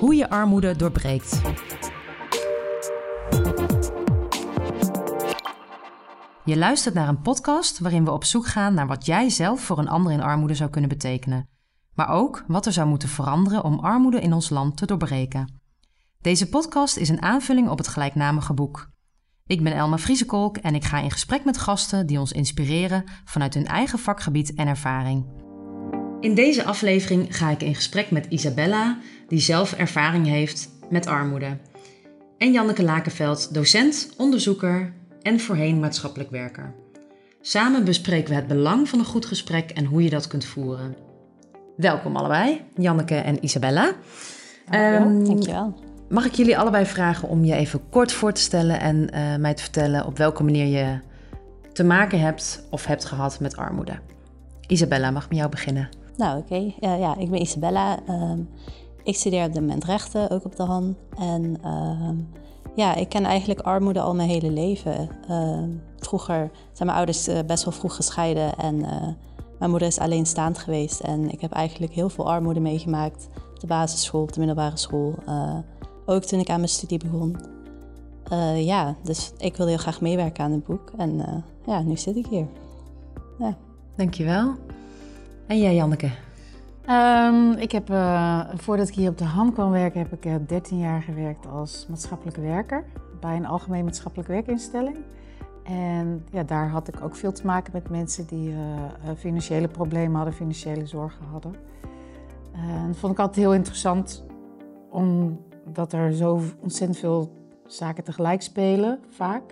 Hoe je armoede doorbreekt. Je luistert naar een podcast waarin we op zoek gaan naar wat jij zelf voor een ander in armoede zou kunnen betekenen. Maar ook wat er zou moeten veranderen om armoede in ons land te doorbreken. Deze podcast is een aanvulling op het gelijknamige boek. Ik ben Elma Vriesekolk en ik ga in gesprek met gasten die ons inspireren vanuit hun eigen vakgebied en ervaring. In deze aflevering ga ik in gesprek met Isabella, die zelf ervaring heeft met armoede. En Janneke Lakenveld, docent, onderzoeker en voorheen maatschappelijk werker. Samen bespreken we het belang van een goed gesprek en hoe je dat kunt voeren. Welkom allebei, Janneke en Isabella. Dankjewel. Um, Dankjewel. Mag ik jullie allebei vragen om je even kort voor te stellen en uh, mij te vertellen op welke manier je te maken hebt of hebt gehad met armoede? Isabella, mag ik met jou beginnen? Nou, oké. Okay. Ja, ik ben Isabella. Uh, ik studeer op dit moment rechten, ook op de Han. En uh, ja, ik ken eigenlijk armoede al mijn hele leven. vroeger zijn mijn ouders eh, best wel vroeg gescheiden en eh, mijn moeder is alleenstaand geweest. En ik heb eigenlijk heel veel armoede meegemaakt op de basisschool, op de middelbare school. Ook toen ik aan mijn studie begon. Ja, dus ik wilde heel graag meewerken aan het boek. En ja, nu zit ik hier. Ja. Dankjewel. En jij, Janneke? Um, ik heb, uh, voordat ik hier op de hand kwam werken, heb ik 13 jaar gewerkt als maatschappelijke werker bij een algemeen maatschappelijk werkinstelling. En ja, daar had ik ook veel te maken met mensen die financiële problemen hadden, financiële zorgen hadden. en dat vond ik altijd heel interessant om dat er zo ontzettend veel zaken tegelijk spelen, vaak.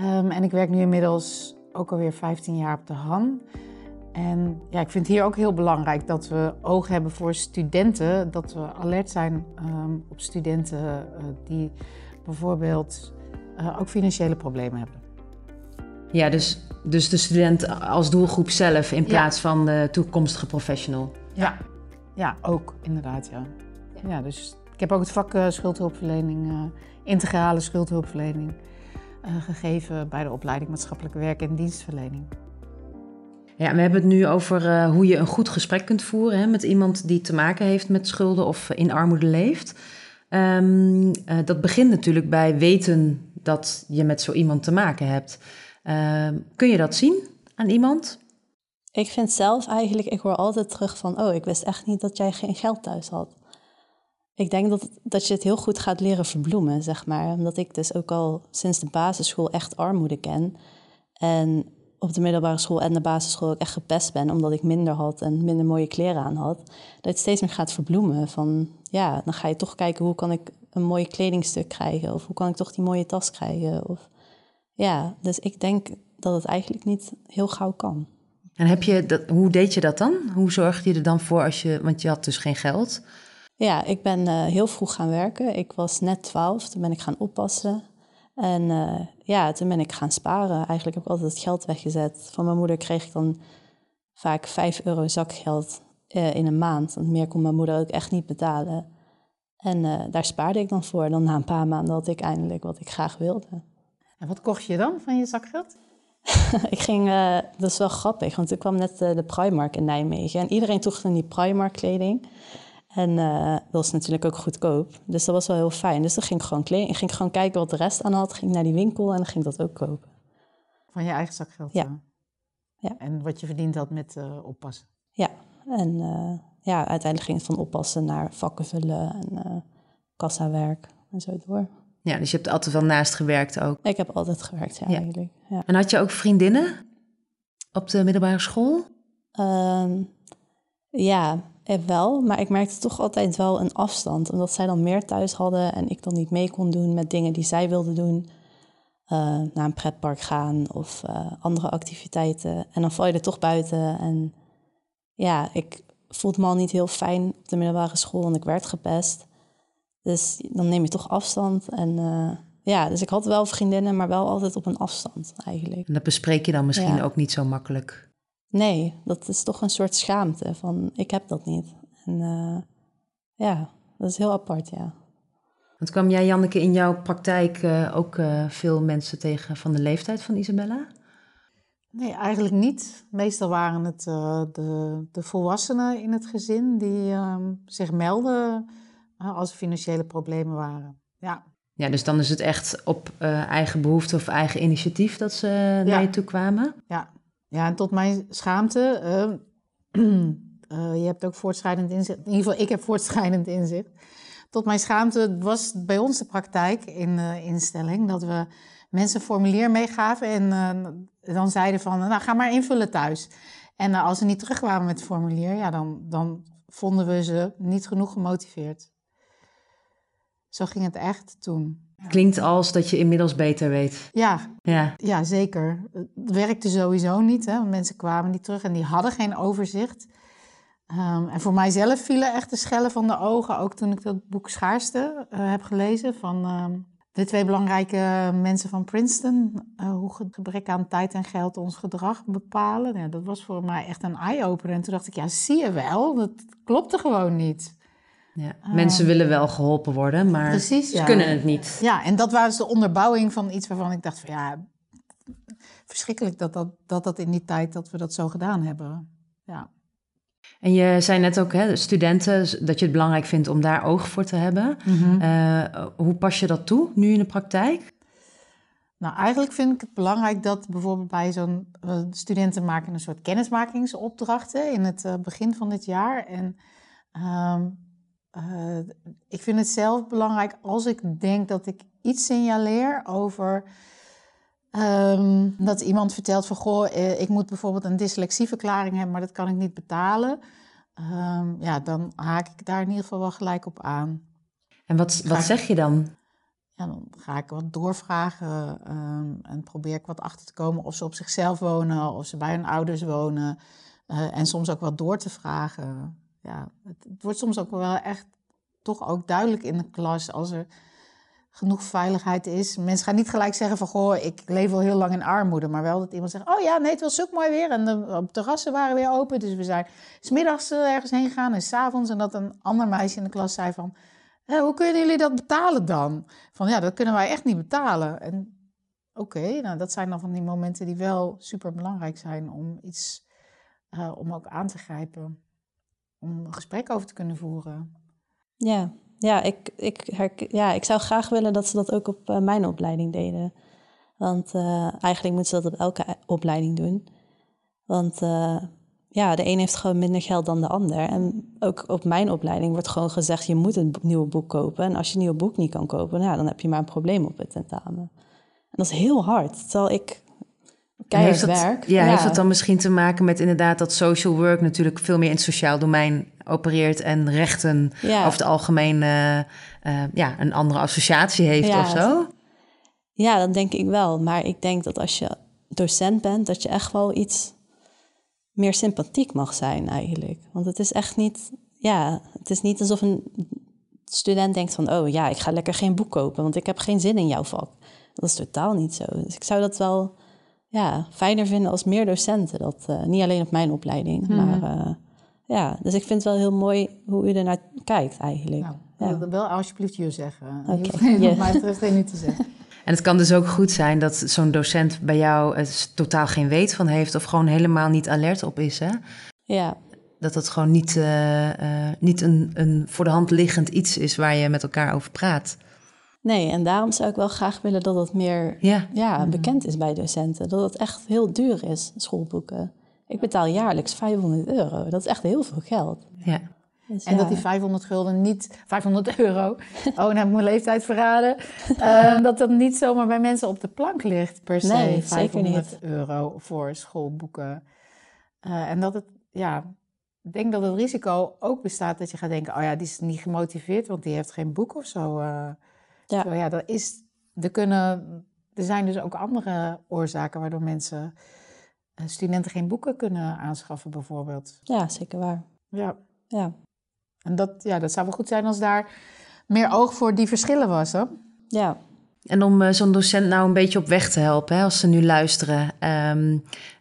Um, en ik werk nu inmiddels ook alweer 15 jaar op de Han. En ja, ik vind hier ook heel belangrijk dat we oog hebben voor studenten. Dat we alert zijn um, op studenten uh, die bijvoorbeeld uh, ook financiële problemen hebben. Ja, dus, dus de student als doelgroep zelf in plaats ja. van de toekomstige professional. Ja, ja ook inderdaad, ja. Ja, dus ik heb ook het vak uh, schuldhulpverlening, uh, integrale schuldhulpverlening, uh, gegeven bij de opleiding maatschappelijk werk en dienstverlening. Ja, we hebben het nu over hoe je een goed gesprek kunt voeren hè, met iemand die te maken heeft met schulden of in armoede leeft. Um, dat begint natuurlijk bij weten dat je met zo iemand te maken hebt. Ehm, kun je dat zien aan iemand? Ik vind zelf eigenlijk, ik hoor altijd terug van, oh, ik wist echt niet dat jij geen geld thuis had. Ik denk dat, dat je het heel goed gaat leren verbloemen, zeg maar. Omdat ik dus ook al sinds de basisschool echt armoede ken. En op de middelbare school en de basisschool ook echt gepest ben... omdat ik minder had en minder mooie kleren aan had. Dat het steeds meer gaat verbloemen. Van ja, dan ga je toch kijken hoe kan ik een mooi kledingstuk krijgen... of hoe kan ik toch die mooie tas krijgen. Of, ja, dus ik denk dat het eigenlijk niet heel gauw kan. En heb je dat, hoe deed je dat dan? Hoe zorgde je er dan voor als je... want je had dus geen geld... Ja, ik ben uh, heel vroeg gaan werken. Ik was net twaalf, toen ben ik gaan oppassen. En uh, ja, toen ben ik gaan sparen. Eigenlijk heb ik altijd het geld weggezet. Van mijn moeder kreeg ik dan vaak 5 euro zakgeld uh, in een maand. Want meer kon mijn moeder ook echt niet betalen. En daar spaarde ik dan voor. Dan na een paar maanden had ik eindelijk wat ik graag wilde. En wat kocht je dan van je zakgeld? ik ging, dat is wel grappig, want ik kwam net de Primark in Nijmegen. En iedereen droeg dan die Primark kleding. En uh, dat was natuurlijk ook goedkoop. Dus dat was wel heel fijn. Dus dan ging ik gewoon. Ik ging gewoon kijken wat de rest aan had. Ging naar die winkel en dan ging ik dat ook kopen. Van je eigen zakgeld? Ja. ja. En wat je verdiend had met uh, oppassen? Ja. En uh, ja, uiteindelijk ging het van oppassen naar vakken vullen en kassawerk en zo door. Ja, dus je hebt altijd wel naast gewerkt ook? Ik heb altijd gewerkt, ja, ja. eigenlijk. Ja. En had je ook vriendinnen op de middelbare school? Um, ja, eh, wel, maar ik merkte toch altijd wel een afstand. Omdat zij dan meer thuis hadden en ik dan niet mee kon doen met dingen die zij wilden doen. Uh, naar een pretpark gaan of uh, andere activiteiten. En dan val je er toch buiten. En ja, ik voelde me al niet heel fijn op de middelbare school, en ik werd gepest. Dus dan neem je toch afstand. En uh, ja, dus ik had wel vriendinnen, maar wel altijd op een afstand eigenlijk. En dat bespreek je dan misschien ja. ook niet zo makkelijk? Nee, dat is toch een soort schaamte van ik heb dat niet. En uh, ja, dat is heel apart, ja. Want kwam jij, Janneke, in jouw praktijk uh, ook uh, veel mensen tegen van de leeftijd van Isabella? Nee, eigenlijk niet. Meestal waren het uh, de, de volwassenen in het gezin die uh, zich melden uh, als er financiële problemen waren. Ja. Ja, dus dan is het echt op eh, eigen behoefte of eigen initiatief dat ze ja. naar je toe kwamen? Ja. Ja, en tot mijn schaamte, je hebt ook voortschrijdend inzicht, in ieder geval ik heb voortschrijdend inzicht. Tot mijn schaamte was bij ons de praktijk in de instelling dat we mensen een formulier meegaven en uh, dan zeiden van, nou ga maar invullen thuis. En als ze niet terugkwamen met het formulier, ja, dan, dan vonden we ze niet genoeg gemotiveerd. Zo ging het echt toen. Klinkt als dat je inmiddels beter weet. Ja, ja. ja zeker. Het werkte sowieso niet, hè, want mensen kwamen niet terug en die hadden geen overzicht. Um, en voor mijzelf vielen echt de schellen van de ogen, ook toen ik dat boek Schaarste uh, heb gelezen van... Um, de twee belangrijke mensen van Princeton, uh, hoe gebrek aan tijd en geld ons gedrag bepalen. Ja, dat was voor mij echt een eye-opener. En toen dacht ik, ja, zie je wel, dat klopte gewoon niet. Ja, uh, mensen willen wel geholpen worden, maar precies, ze ja. kunnen het niet. Ja, en dat was de onderbouwing van iets waarvan ik dacht van ja, verschrikkelijk dat dat, dat, dat in die tijd dat we dat zo gedaan hebben. Ja. En je zei net ook, hè, studenten, dat je het belangrijk vindt om daar oog voor te hebben. Mm -hmm. uh, hoe pas je dat toe nu in de praktijk? Nou, eigenlijk vind ik het belangrijk dat bijvoorbeeld bij zo'n uh, studenten maken een soort kennismakingsopdrachten in het uh, begin van dit jaar. En ik vind het zelf belangrijk als ik denk dat ik iets signaleer over Um, dat iemand vertelt van, goh, eh, ik moet bijvoorbeeld een dyslexieverklaring hebben, maar dat kan ik niet betalen. Um, ja, dan haak ik daar in ieder geval wel gelijk op aan. En wat, wat zeg je dan? Ja, dan ga ik wat doorvragen um, en probeer ik wat achter te komen of ze op zichzelf wonen, of ze bij hun ouders wonen. Uh, en soms ook wat door te vragen. Ja, het, wordt soms ook wel echt toch ook duidelijk in de klas als er genoeg veiligheid is. Mensen gaan niet gelijk zeggen van, goh, ik leef al heel lang in armoede. Maar wel dat iemand zegt, oh ja, nee, het was ook mooi weer. En de terrassen waren weer open. Dus we zijn smiddags ergens heen gegaan en s'avonds. En dat een ander meisje in de klas zei van, hoe kunnen jullie dat betalen dan? Van, ja, dat kunnen wij echt niet betalen. En oké, nou, dat zijn dan van die momenten die wel super belangrijk zijn om iets, uh, om ook aan te grijpen. Om een gesprek over te kunnen voeren. Ja, ja, ik, ik, ja, ik zou graag willen dat ze dat ook op uh, mijn opleiding deden. Want uh, eigenlijk moeten ze dat op elke opleiding doen. Want uh, ja, de een heeft gewoon minder geld dan de ander. En ook op mijn opleiding wordt gewoon gezegd: je moet een nieuw boek kopen. En als je een nieuw boek niet kan kopen, nou, dan heb je maar een probleem op het tentamen. En dat is heel hard. Terwijl ik keihard heeft dat, werk. Ja, ja, heeft dat dan misschien te maken met inderdaad dat social work natuurlijk veel meer in het sociaal domein opereert en rechten ja. over het algemeen uh, uh, ja, een andere associatie heeft ja, of zo? Ja, dat denk ik wel. Maar ik denk dat als je docent bent, dat je echt wel iets meer sympathiek mag zijn eigenlijk. Want het is echt niet, ja, het is niet alsof een student denkt van, oh ja, ik ga lekker geen boek kopen, want ik heb geen zin in jouw vak. Dat is totaal niet zo. Dus ik zou dat wel ja, fijner vinden als meer docenten. Dat, uh, niet alleen op mijn opleiding, Mhm. maar uh, ja. Dus ik vind het wel heel mooi hoe u ernaar kijkt eigenlijk. Nou, ja. wil wel alsjeblieft je zeggen. Oké, Je. Wat mij betreft geen nu te zeggen. En het kan dus ook goed zijn dat zo'n docent bij jou het totaal geen weet van heeft of gewoon helemaal niet alert op is. Hè? ja, Dat het gewoon niet, eh, eh, niet een, een voor de hand liggend iets is waar je met elkaar over praat. Nee, en daarom zou ik wel graag willen dat het meer Ja, ja, bekend is bij docenten. Dat het echt heel duur is, schoolboeken. Ik betaal jaarlijks 500 euro. Dat is echt heel veel geld. ja. Dus En ja. dat die 500 gulden niet, 500 euro, oh, dan heb ik mijn leeftijd verraden. Eh, dat dat niet zomaar bij mensen op de plank ligt, per se. Nee, zeker 500 niet. euro voor schoolboeken. Eh, en dat het, ja, ik denk dat het risico ook bestaat dat je gaat denken: oh ja, die is niet gemotiveerd, want die heeft geen boek of zo. eh. Ja. Ja, dat is, er, kunnen, er zijn dus ook andere oorzaken waardoor mensen, eh, studenten geen boeken kunnen aanschaffen, bijvoorbeeld. ja, zeker waar. Ja. Ja, En dat, ja, dat zou wel goed zijn als daar meer oog voor die verschillen was. Hè? ja. En om eh, zo'n docent nou een beetje op weg te helpen, hè, als ze nu luisteren. Ehm,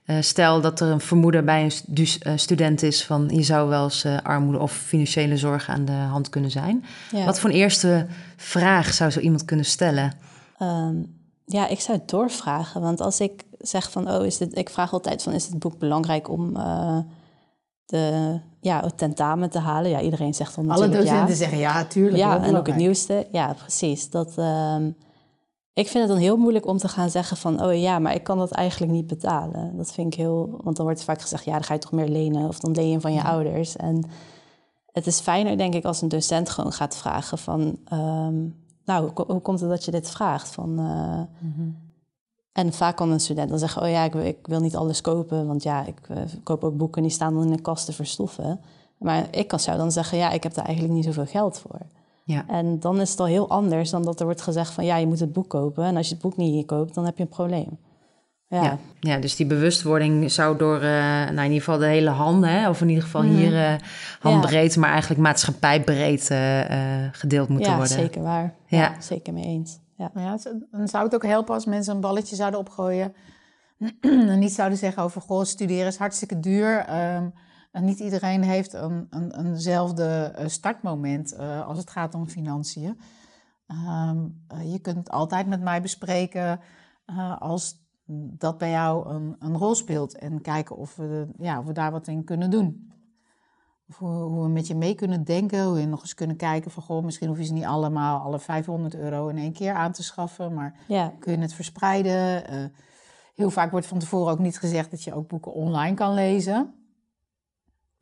eh, stel dat er een vermoeden bij een stu- dus, eh, student is van je zou wel eens eh, armoede of financiële zorgen aan de hand kunnen zijn. ja. Wat voor een eerste vraag zou zo iemand kunnen stellen? Ehm, ja, ik zou het doorvragen. Want als ik zeg van, oh, is dit, ik vraag altijd van, is het boek belangrijk om uh, de, ja, het tentamen te halen? Ja, iedereen zegt dan Alle docenten ja. zeggen ja, tuurlijk. Ja, en ook het nieuwste. Ja, precies. Dat, uh, ik vind het dan heel moeilijk om te gaan zeggen van, oh ja, maar ik kan dat eigenlijk niet betalen. Dat vind ik heel, want dan wordt vaak gezegd, ja, dan ga je toch meer lenen of dan leen je van je ouders. En het is fijner, denk ik, als een docent gewoon gaat vragen van, um, nou, hoe, hoe, komt het dat je dit vraagt? Van, uh, mm -hmm. En vaak kan een student dan zeggen, oh ja, ik, ik wil niet alles kopen, want ja, ik uh, koop ook boeken die staan dan in de kast te verstoffen. Maar ik kan zou dan zeggen, ja, ik heb daar eigenlijk niet zoveel geld voor. Ja. En dan is het al heel anders dan dat er wordt gezegd van ja, je moet het boek kopen. En als je het boek niet hier koopt, dan heb je een probleem. Ja, ja, ja dus die bewustwording zou door uh, nou in ieder geval de hele handen, hè, of in ieder geval hier uh, handbreed, ja. maar eigenlijk maatschappijbreed uh, gedeeld moeten ja, worden. Zeker waar. Ja, ja zeker mee eens. Ja. Ja, dan zou het ook helpen als mensen een balletje zouden opgooien. en niet zouden zeggen over, goh, studeren is hartstikke duur. Um, en niet iedereen heeft een, een, eenzelfde startmoment uh, als het gaat om financiën. Um, uh, je kunt het altijd met mij bespreken uh, als dat bij jou een, een, rol speelt. En kijken of we, ja, of we daar wat in kunnen doen. Of hoe, hoe, we met je mee kunnen denken. Hoe we nog eens kunnen kijken van... Goh, misschien hoef je ze niet allemaal alle 500 euro in één keer aan te schaffen. Maar ja. kun je het verspreiden. heel vaak wordt van tevoren ook niet gezegd dat je ook boeken online kan lezen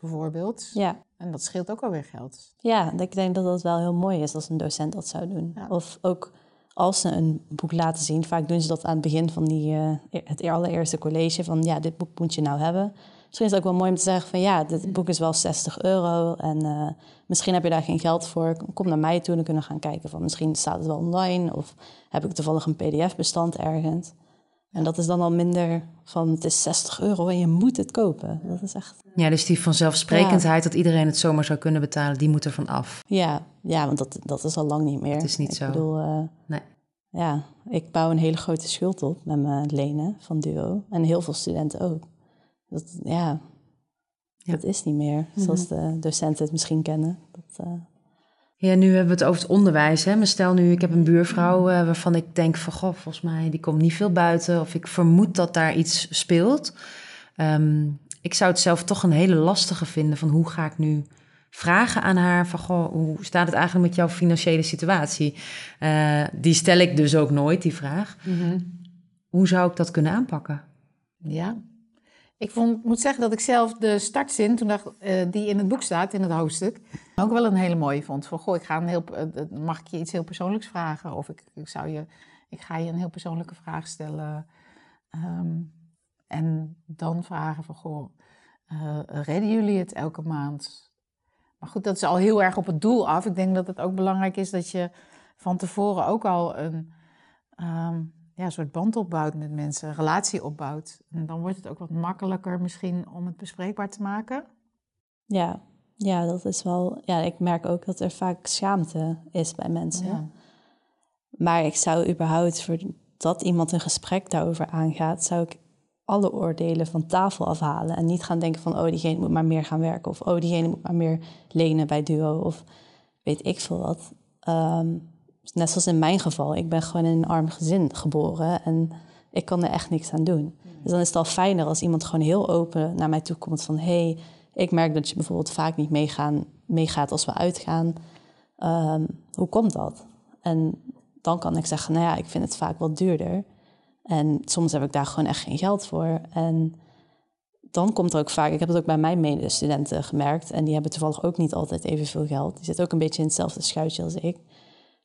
bijvoorbeeld. Ja. En dat scheelt ook alweer geld. Ja, ik denk dat dat wel heel mooi is als een docent dat zou doen. Ja. Of ook als ze een boek laten zien, vaak doen ze dat aan het begin van die, uh, het allereerste college, van ja, dit boek moet je nou hebben. Misschien is het ook wel mooi om te zeggen van ja, dit boek is wel 60 euro en uh, misschien heb je daar geen geld voor. Kom naar mij toe en dan kunnen we gaan kijken van misschien staat het wel online of heb ik toevallig een pdf-bestand ergens. En dat is dan al minder van het is 60 euro en je moet het kopen. Dat is echt. Ja, dus die vanzelfsprekendheid ja. dat iedereen het zomaar zou kunnen betalen, die moet er van af. Ja, ja want dat, dat is al lang niet meer. Het is niet ik zo. Bedoel, uh, nee. Ja, ik bouw een hele grote schuld op met mijn lenen van Duo. En heel veel studenten ook. Dat, ja, ja. dat is niet meer mm -hmm. zoals de docenten het misschien kennen. Dat, uh, ja, nu hebben we het over het onderwijs. Hè. Maar stel nu, ik heb een buurvrouw uh, waarvan ik denk van... goh, volgens mij, die komt niet veel buiten. Of ik vermoed dat daar iets speelt. Um, ik zou het zelf toch een hele lastige vinden... van hoe ga ik nu vragen aan haar... van goh, hoe staat het eigenlijk met jouw financiële situatie? Uh, die stel ik dus ook nooit, die vraag. Mm -hmm. Hoe zou ik dat kunnen aanpakken? Ja, ik vond, moet zeggen dat ik zelf de startzin, toen dacht, uh, die in het boek staat, in het hoofdstuk, ook wel een hele mooie vond. Van, goh, ik ga een heel, uh, mag ik je iets heel persoonlijks vragen? Of ik, ik, zou je, ik ga je een heel persoonlijke vraag stellen. Um, en dan vragen van, goh, uh, redden jullie het elke maand? Maar goed, dat is al heel erg op het doel af. Ik denk dat het ook belangrijk is dat je van tevoren ook al een... Um, ja, soort band opbouwt met mensen, een relatie opbouwt. En dan wordt het ook wat makkelijker misschien om het bespreekbaar te maken. Ja, ja dat is wel. Ja, ik merk ook dat er vaak schaamte is bij mensen. Ja. Maar ik zou überhaupt, voordat iemand een gesprek daarover aangaat, zou ik alle oordelen van tafel afhalen. En niet gaan denken van, oh, diegene moet maar meer gaan werken. Of, oh, diegene moet maar meer lenen bij Duo. Of weet ik veel wat. Um, net zoals in mijn geval, ik ben gewoon in een arm gezin geboren en ik kan er echt niks aan doen. Dus dan is het al fijner als iemand gewoon heel open naar mij toe komt van... hé, hey, ik merk dat je bijvoorbeeld vaak niet meegaan, meegaat als we uitgaan. Um, hoe komt dat? En dan kan ik zeggen, nou ja, ik vind het vaak wat duurder. En soms heb ik daar gewoon echt geen geld voor. En dan komt er ook vaak, ik heb het ook bij mijn medestudenten gemerkt... en die hebben toevallig ook niet altijd evenveel geld. Die zitten ook een beetje in hetzelfde schuitje als ik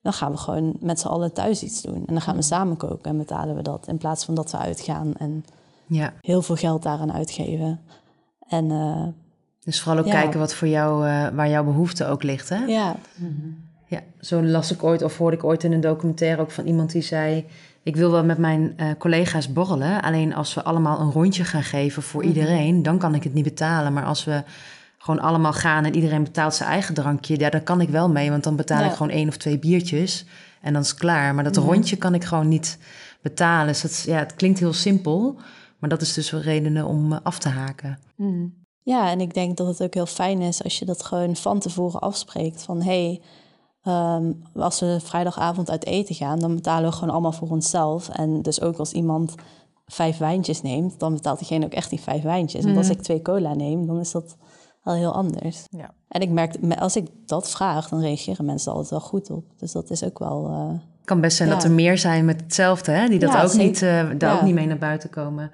dan gaan we gewoon met z'n allen thuis iets doen. En dan gaan we samen koken en betalen we dat. In plaats van dat we uitgaan en ja. heel veel geld daaraan uitgeven. En, uh, dus vooral ook ja. kijken wat voor jou, uh, waar jouw behoefte ook ligt, hè? Ja. Mm-hmm. Ja, zo las ik ooit, of hoorde ik ooit in een documentaire ook van iemand die zei... ik wil wel met mijn uh, collega's borrelen... alleen als we allemaal een rondje gaan geven voor mm-hmm. iedereen... dan kan ik het niet betalen. Maar als we gewoon allemaal gaan en iedereen betaalt zijn eigen drankje... ja, daar kan ik wel mee, want dan betaal Ja. ik gewoon één of twee biertjes... en dan is het klaar. Maar dat Mhm. rondje kan ik gewoon niet betalen. Dus dat, ja, het klinkt heel simpel... maar dat is dus wel redenen om eh, af te haken. Ja, en ik denk dat het ook heel fijn is als je dat gewoon van tevoren afspreekt. Van hé, hey, ehm, als we vrijdagavond uit eten gaan, dan betalen we gewoon allemaal voor onszelf. En dus ook als iemand vijf wijntjes neemt, dan betaalt diegene ook echt die vijf wijntjes. En als Mhm. ik twee cola neem, dan is dat wel heel anders. Ja. En ik merk, me- als ik dat vraag, dan reageren mensen altijd wel goed op. Dus dat is ook wel... eh, Het kan best zijn Ja. dat er meer zijn met hetzelfde, hè? die dat Ja, ook zeker. niet, eh, daar ook niet mee naar buiten komen.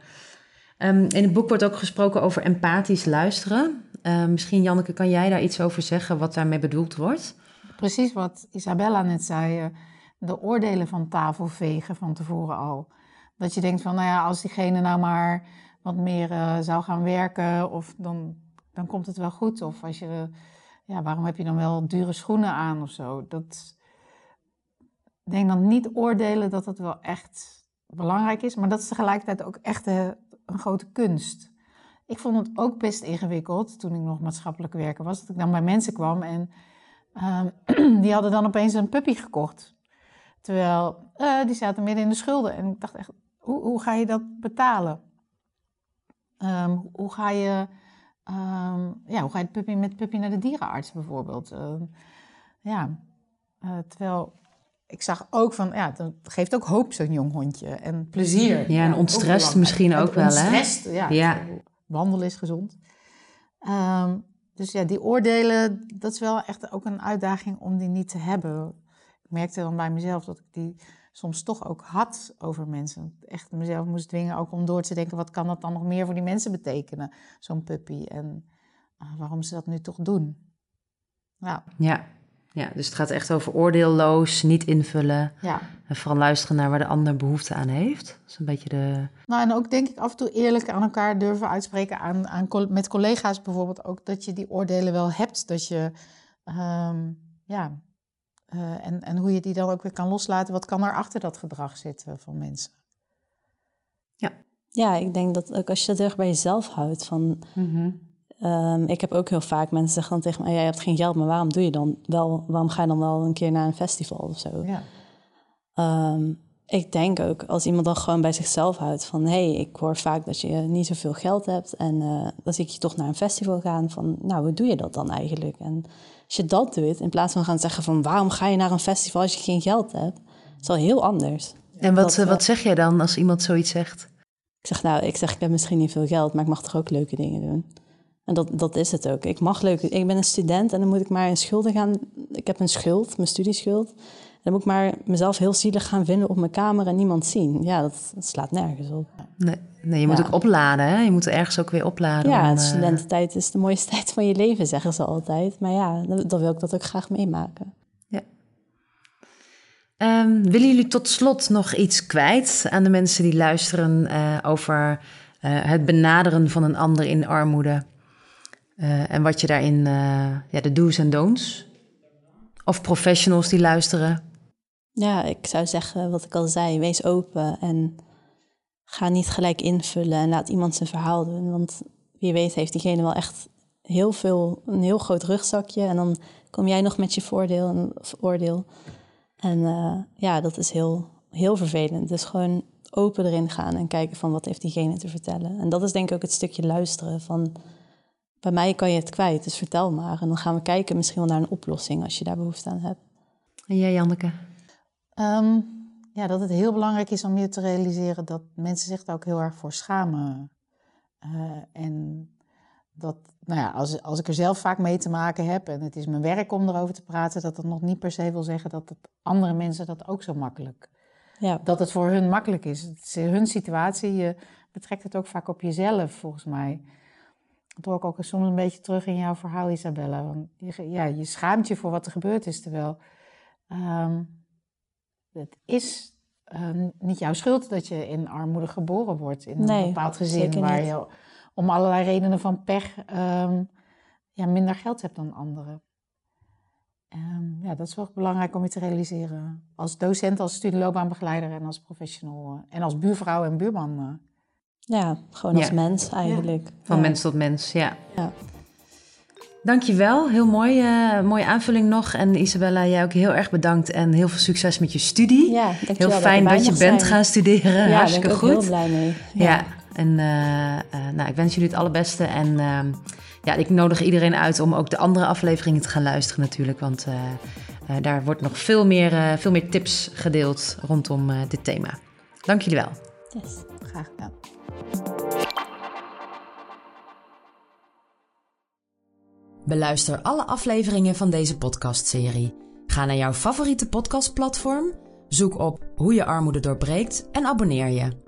Ehm, in het boek wordt ook gesproken over empathisch luisteren. Eh, misschien, Janneke, kan jij daar iets over zeggen wat daarmee bedoeld wordt? Precies wat Isabella net zei, eh, de oordelen van tafel vegen van tevoren al. Dat je denkt van, nou ja, als diegene nou maar wat meer eh, zou gaan werken, of dan, dan komt het wel goed. Of als je, ja, waarom heb je dan wel dure schoenen aan of zo? Dat, denk dan niet oordelen dat het wel echt belangrijk is, maar dat is tegelijkertijd ook echt eh, een grote kunst. Ik vond het ook best ingewikkeld toen ik nog maatschappelijk werker was, dat ik dan bij mensen kwam en Ehm, die hadden dan opeens een puppy gekocht. Terwijl eh, die zaten midden in de schulden. En ik dacht echt, hoe, hoe ga je dat betalen? Ehm, hoe ga je, ehm, ja, hoe ga je het puppy, met puppy naar de dierenarts bijvoorbeeld? Ja, eh, terwijl ik zag ook van, ja, het geeft ook hoop zo'n jong hondje. En plezier. Ja, en ook ontstrest misschien En ook wel, hè? ontstrest, ja. Ja. Wandelen is gezond. Ehm, dus ja, die oordelen, dat is wel echt ook een uitdaging om die niet te hebben. Ik merkte dan bij mezelf dat ik die soms toch ook had over mensen. Echt mezelf moest dwingen ook om door te denken, wat kan dat dan nog meer voor die mensen betekenen, zo'n puppy. En ah, waarom ze dat nu toch doen. Ja, Ja. Ja, dus het gaat echt over oordeelloos, niet invullen ja. en vooral luisteren naar waar de ander behoefte aan heeft. Dat is een beetje de... Nou, en ook denk ik af en toe eerlijk aan elkaar durven uitspreken. Aan, aan, met collega's bijvoorbeeld ook. Dat je die oordelen wel hebt. Dat je, ehm, ja. eh, en, en hoe je die dan ook weer kan loslaten. Wat kan er achter dat gedrag zitten van mensen? ja, ik denk dat ook als je dat heel erg bij jezelf houdt. Van, ehm, ik heb ook heel vaak mensen zeggen dan tegen mij... jij hebt geen geld, maar waarom doe je dan wel... waarom ga je dan wel een keer naar een festival of zo? Ja. Ehm, ik denk ook als iemand dan gewoon bij zichzelf houdt van... hé, hey, ik hoor vaak dat je niet zoveel geld hebt... en eh, dan zie ik je toch naar een festival gaan van... nou, hoe doe je dat dan eigenlijk? En als je dat doet, in plaats van gaan zeggen van... waarom ga je naar een festival als je geen geld hebt? is wel heel anders. En wat, Dat, eh, eh, wat zeg jij dan als iemand zoiets zegt? Ik zeg, nou, ik zeg, ik heb misschien niet veel geld... maar ik mag toch ook leuke dingen doen? En dat, dat is het ook. Ik mag leuke... Ik ben een student en dan moet ik maar in schulden gaan... Ik heb een schuld, mijn studieschuld... Dan moet ik maar mezelf heel zielig gaan vinden op mijn kamer en niemand zien. Ja, dat, dat slaat nergens op. Nee, nee je moet Ja. ook opladen, hè? Je moet ergens ook weer opladen. Ja, om, eh, studententijd is de mooiste tijd van je leven, zeggen ze altijd. Maar ja, dan, dan wil ik dat ook graag meemaken. Ehm, willen jullie tot slot nog iets kwijt aan de mensen die luisteren eh, over eh, het benaderen van een ander in armoede? Eh, en wat je daarin, eh, ja, de do's en don'ts? Of professionals die luisteren? Ja, ik zou zeggen wat ik al zei, wees open en ga niet gelijk invullen en laat iemand zijn verhaal doen. Want wie weet heeft diegene wel echt heel veel, een heel groot rugzakje en dan kom jij nog met je voordeel en, oordeel. En eh, ja, dat is heel, heel vervelend. Dus gewoon open erin gaan en kijken van wat heeft diegene te vertellen. En dat is denk ik ook het stukje luisteren van bij mij kan je het kwijt, dus vertel maar. En dan gaan we kijken misschien wel naar een oplossing als je daar behoefte aan hebt. En jij, Janneke? Ehm, ja, dat het heel belangrijk is om je te realiseren dat mensen zich daar ook heel erg voor schamen. Eh, en dat, nou ja, als, als ik er zelf vaak mee te maken heb en het is mijn werk om erover te praten, dat dat nog niet per se wil zeggen dat het andere mensen dat ook zo makkelijk, Ja, dat het voor hun makkelijk is. Het is hun situatie, je betrekt het ook vaak op jezelf, volgens mij. Dat hoor ik ook soms een beetje terug in jouw verhaal, Isabella. Want je, ja, je schaamt je voor wat er gebeurd is, terwijl ehm, het is eh, niet jouw schuld dat je in armoede geboren wordt. In Nee, een bepaald gezin waar niet. je om allerlei redenen van pech ehm, ja, minder geld hebt dan anderen. Ja, dat is wel belangrijk om je te realiseren. Als docent, als studieloopbaanbegeleider en als professional. eh, en als buurvrouw en buurman. Ja gewoon als Ja. mens eigenlijk. Van Ja. mens tot mens, ja. Ja. Dankjewel, heel mooi. eh, mooie aanvulling nog. En Isabella, jij ook heel erg bedankt en heel veel succes met je studie. Ja, dankjewel heel fijn dat je bent zijn. gaan studeren. Ja, daar ben Hartstikke ik goed. heel blij mee. Ja, en eh, eh, nou, ik wens jullie het allerbeste. En ehm, ja, ik nodig iedereen uit om ook de andere afleveringen te gaan luisteren natuurlijk. Want daar wordt nog veel meer, veel meer tips gedeeld rondom dit thema. Dank jullie wel. Yes, graag gedaan. Beluister alle afleveringen van deze podcastserie. Ga naar jouw favoriete podcastplatform, zoek op Hoe je armoede doorbreekt en abonneer je.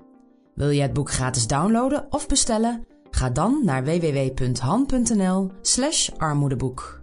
Wil je het boek gratis downloaden of bestellen? Ga dan naar www.han.nl/armoedeboek.